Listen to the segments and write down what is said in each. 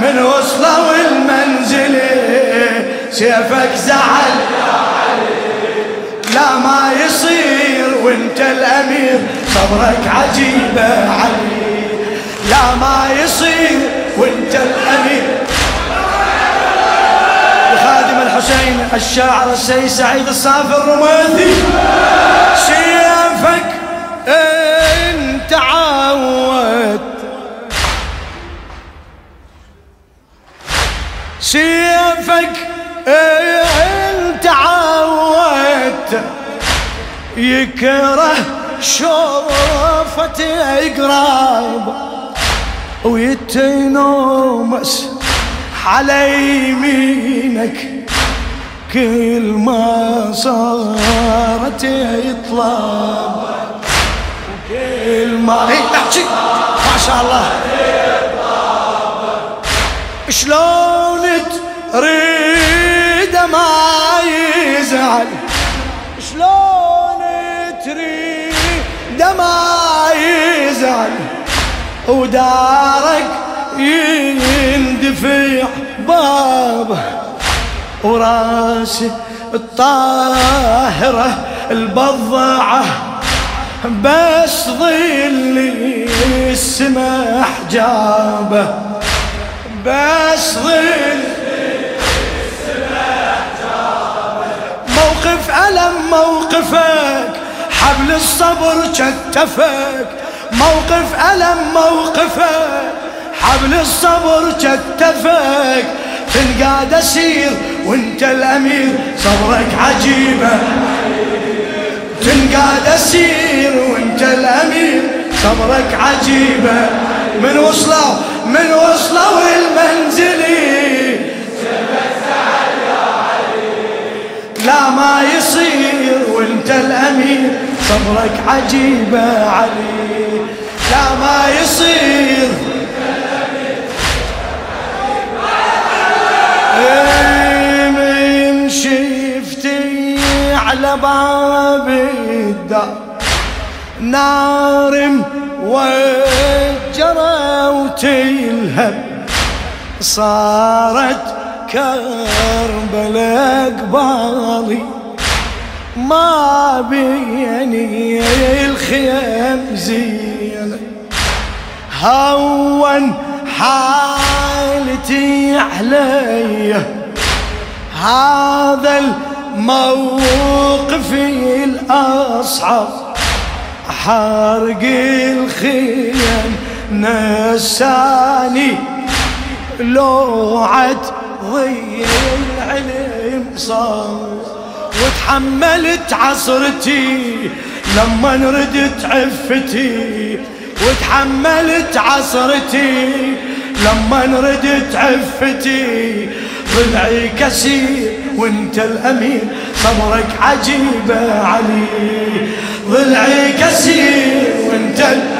من وصلوا المنزل سيفك زعل. لا ما يصير وانت الأمير صبرك عجيبه علي لا ما يصير وانت الأمير. خادم الحسين الشاعر السيد سعيد الصافي الرماثي سيفك انت سيفك أنت عودت. يكره شوفته قراب ويتنومس على يمينك. كل ما صارت يطلب وكل ما احكي ما شاء الله. شلون تريد ما يزعل. شلون تريد ما يزعل؟ ودارك يندفع بابه وراسي الطاهرة البضعة. بس ظلي السمح جابه. بس ظل موقف ألم موقفك حبل الصبر كتفك موقف ألم موقفك حبل الصبر كتفك تنقاد أسير وأنت الأمير؟ صبرك عجيبة تنقاد أسير وأنت الأمير؟ صبرك عجيبة من وصلوا من وصلوا المنزلي لا ما يصير وانت الأمير صبرك عجيبه علي. لا ما يصير. شفتي على باب الدار نارم وجرى وتلهب. صارت كربلاء قبالي ما بيني الخيام زينة. هون حالتي علي. هذا الموقف الأصعب. حرق الخيام نساني لوعة ضي العلم صار. وتحملت عصرتي لما ردت عفتي وتحملت عصرتي لما ردت عفتي ضلعي كسير وانت الامير صبرك عجيبه علي. ضلعي كسير وانت الامير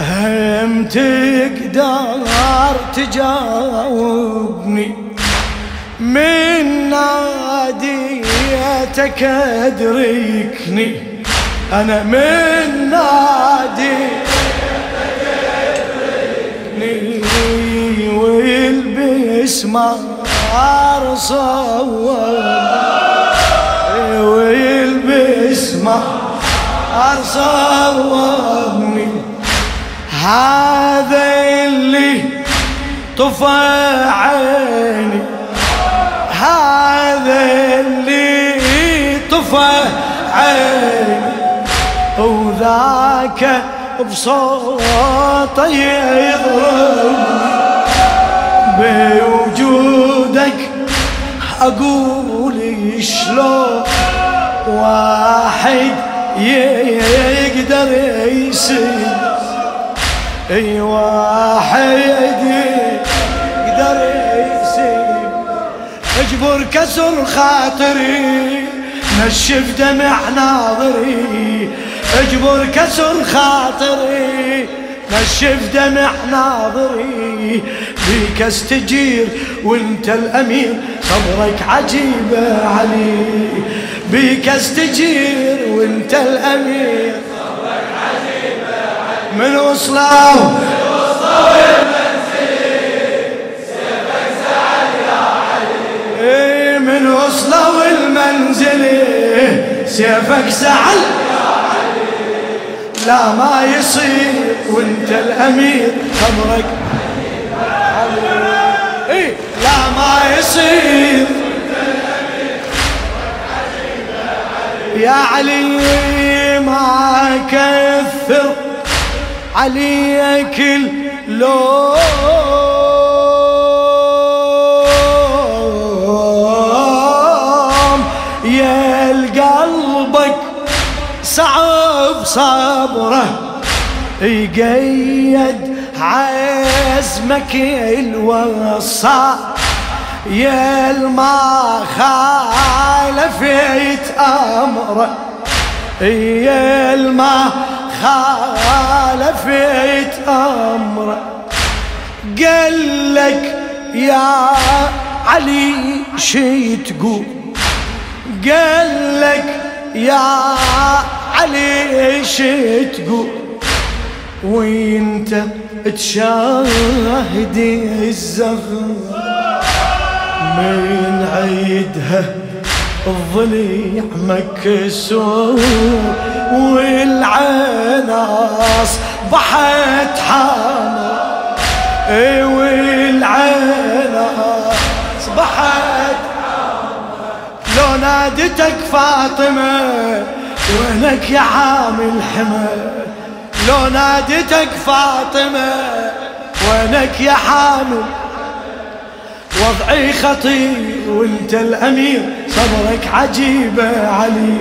هم تقدر تجاوبني من ناديتك أدركني. أنا من ناديتك أدركني. والبس مار صور والبس مار صورني هذا اللي طفى عيني. هذا اللي طفى عيني. وذاك بصوته يضرب بوجودك أقول شلون واحد يقدر يسير. أي واحد يقدر يسير اجبر كسر خاطري نشف دمع ناظري. اجبر كسر خاطري نشف دمع ناظري. بيك استجير وانت الأمير صبرك عجيبه علي. بيك استجير وانت الأمير. من وصلوا وصلوا من وصلوا المنزل. سيفك سعل. لا ما يصير وانت الأمير خبرك. إيه لا ما يصير. يا علي ما كثر عليك اللوم. صعب صبره يقيد عزمك الوصى. يا الما خالفت أمره يا الما خالفت أمره. قال لك يا علي شي تقول؟ قال لك يا علي تقول؟ وانت تشاهد الزغر من عيدها. الضليع مكسور والعناص بحت حمر اي والعناص حمر لو نادتك فاطمة وينك يا عامل حمى لو نادتك فاطمة وينك يا حامل وضعي خطير وانت الامير صبرك عجيبة علي.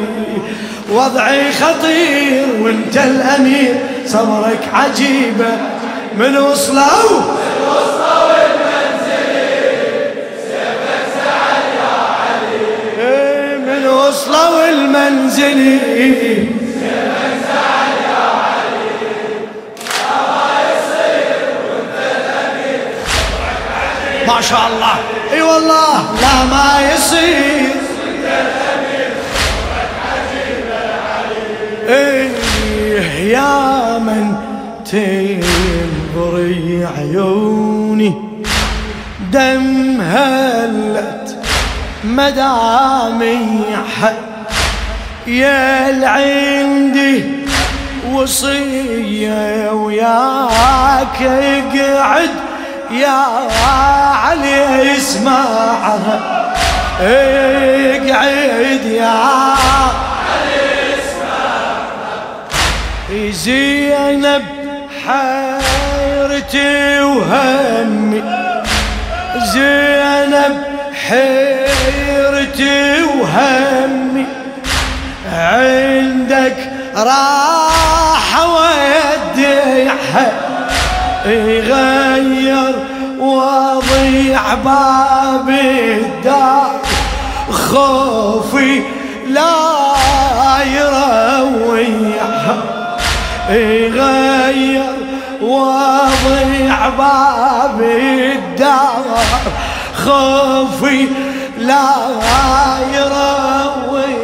وضعي خطير وانت الامير صبرك عجيبة من وصلوا؟ من وصلوا المنزل؟ ما شاء الله اي والله. لا ما يصير إيه يا من تنظري عيوني دم هلت مدامي يا العندي وصية وياك اقعد يا علي اسمعها اقعد يا علي اسمعها زينب حيرتي وهمي. زينب حيرتي وهمي. عندك راحة ويديها. يغير وضيع باب الدار. خوفي لا يرويها يغير وضيع باب الدار. خوفي لا يروي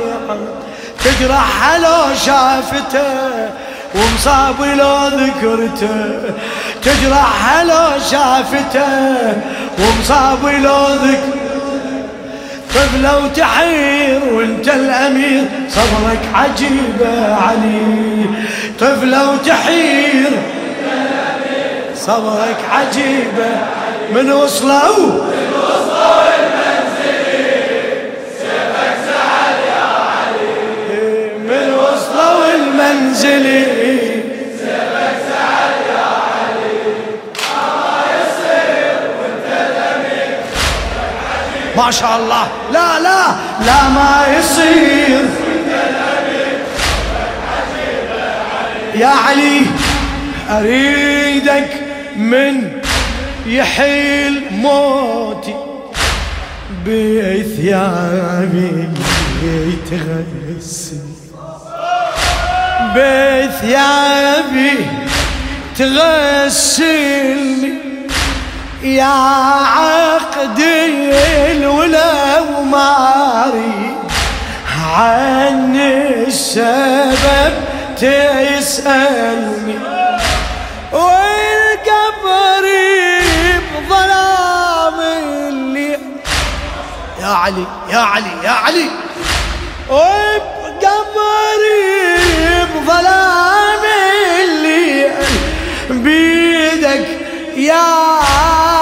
تجرح لو شافته ومصاب لو ذكرته تجرح لو شافته. ومصاب لو ذكرته طفلة وتحير وانت الأمير صبرك عجيبة علي. طفلة وتحير صبرك عجيبة من وصلوا منزلي سعد يا علي يصير وانت ما شاء الله. لا لا لا ما يصير. يا علي أريدك من يحيل موتي بثيابي تغسل بثيابي تغسلني. يا عقدي الولا وماري عن السبب تسألني. والقبر بظلام الليل يا علي يا علي يا علي. وبقبري بظلام الليل بيدك يا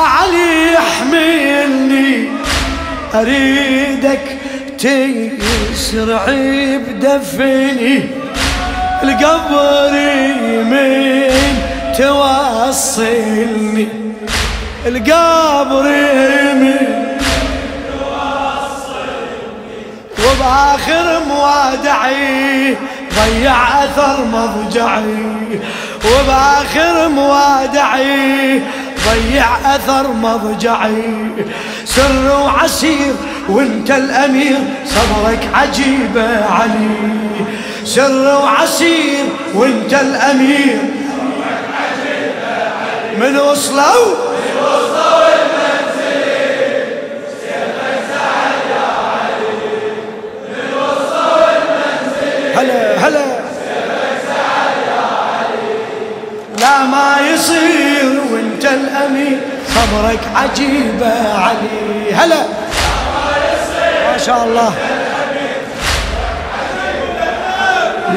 علي احملني أريدك تسرع بدفني. القبر من توصلني. القبر من وبآخر موادعي ضيع أثر مضجعي وبآخر موادعي. ضيع أثر مضجعي. سر وعسير وانت الأمير صبرك عجيبة علي. سر وعسير وانت الأمير. من وصلوا صبرك عجيبه علي. هلا. ما شاء الله.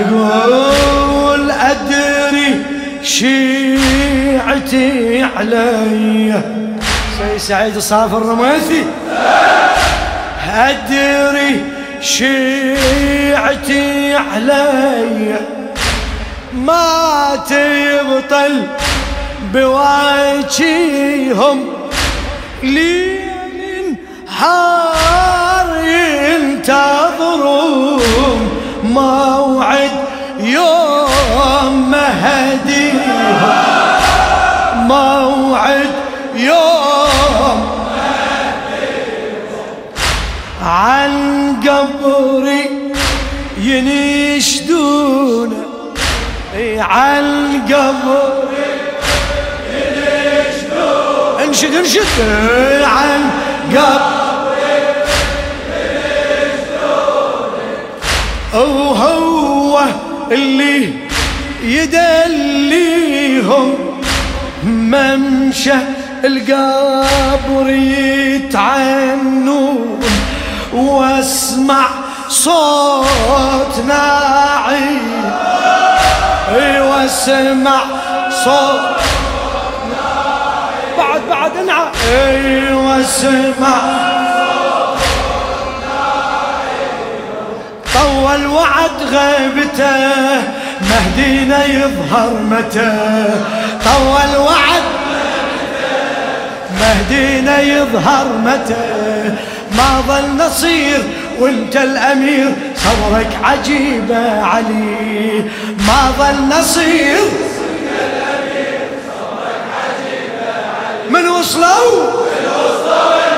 يقول أدري شيعتي علي. سيد سعيد الصافي الرميثي. أدري شيعتي علي. ما تبطل بواجيهم لين حار ينتظرون موعد يوم مهديهم موعد يوم عن قبري ينشدون. عن قبري انشد انشد عن قبري وهو اللي يدليهم. ممشى القبر يتعنون واسمع صوت ناعي. واسمع صوت بعد بعد انعى واسمع طول وعد غيبته مهدينا يظهر متى؟ طول وعد مهدينا يظهر متى؟ ما ظل نصير وانت الأمير صبرك عجيبة علي. ما ظل نصير من وصلوا من وصلوا